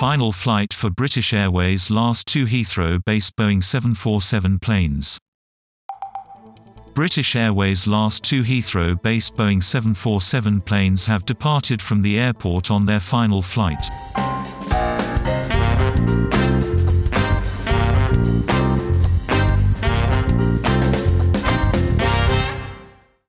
Final flight for British Airways last two Heathrow-based Boeing 747 planes. British Airways' last two Heathrow-based Boeing 747 planes have departed from the airport on their final flight.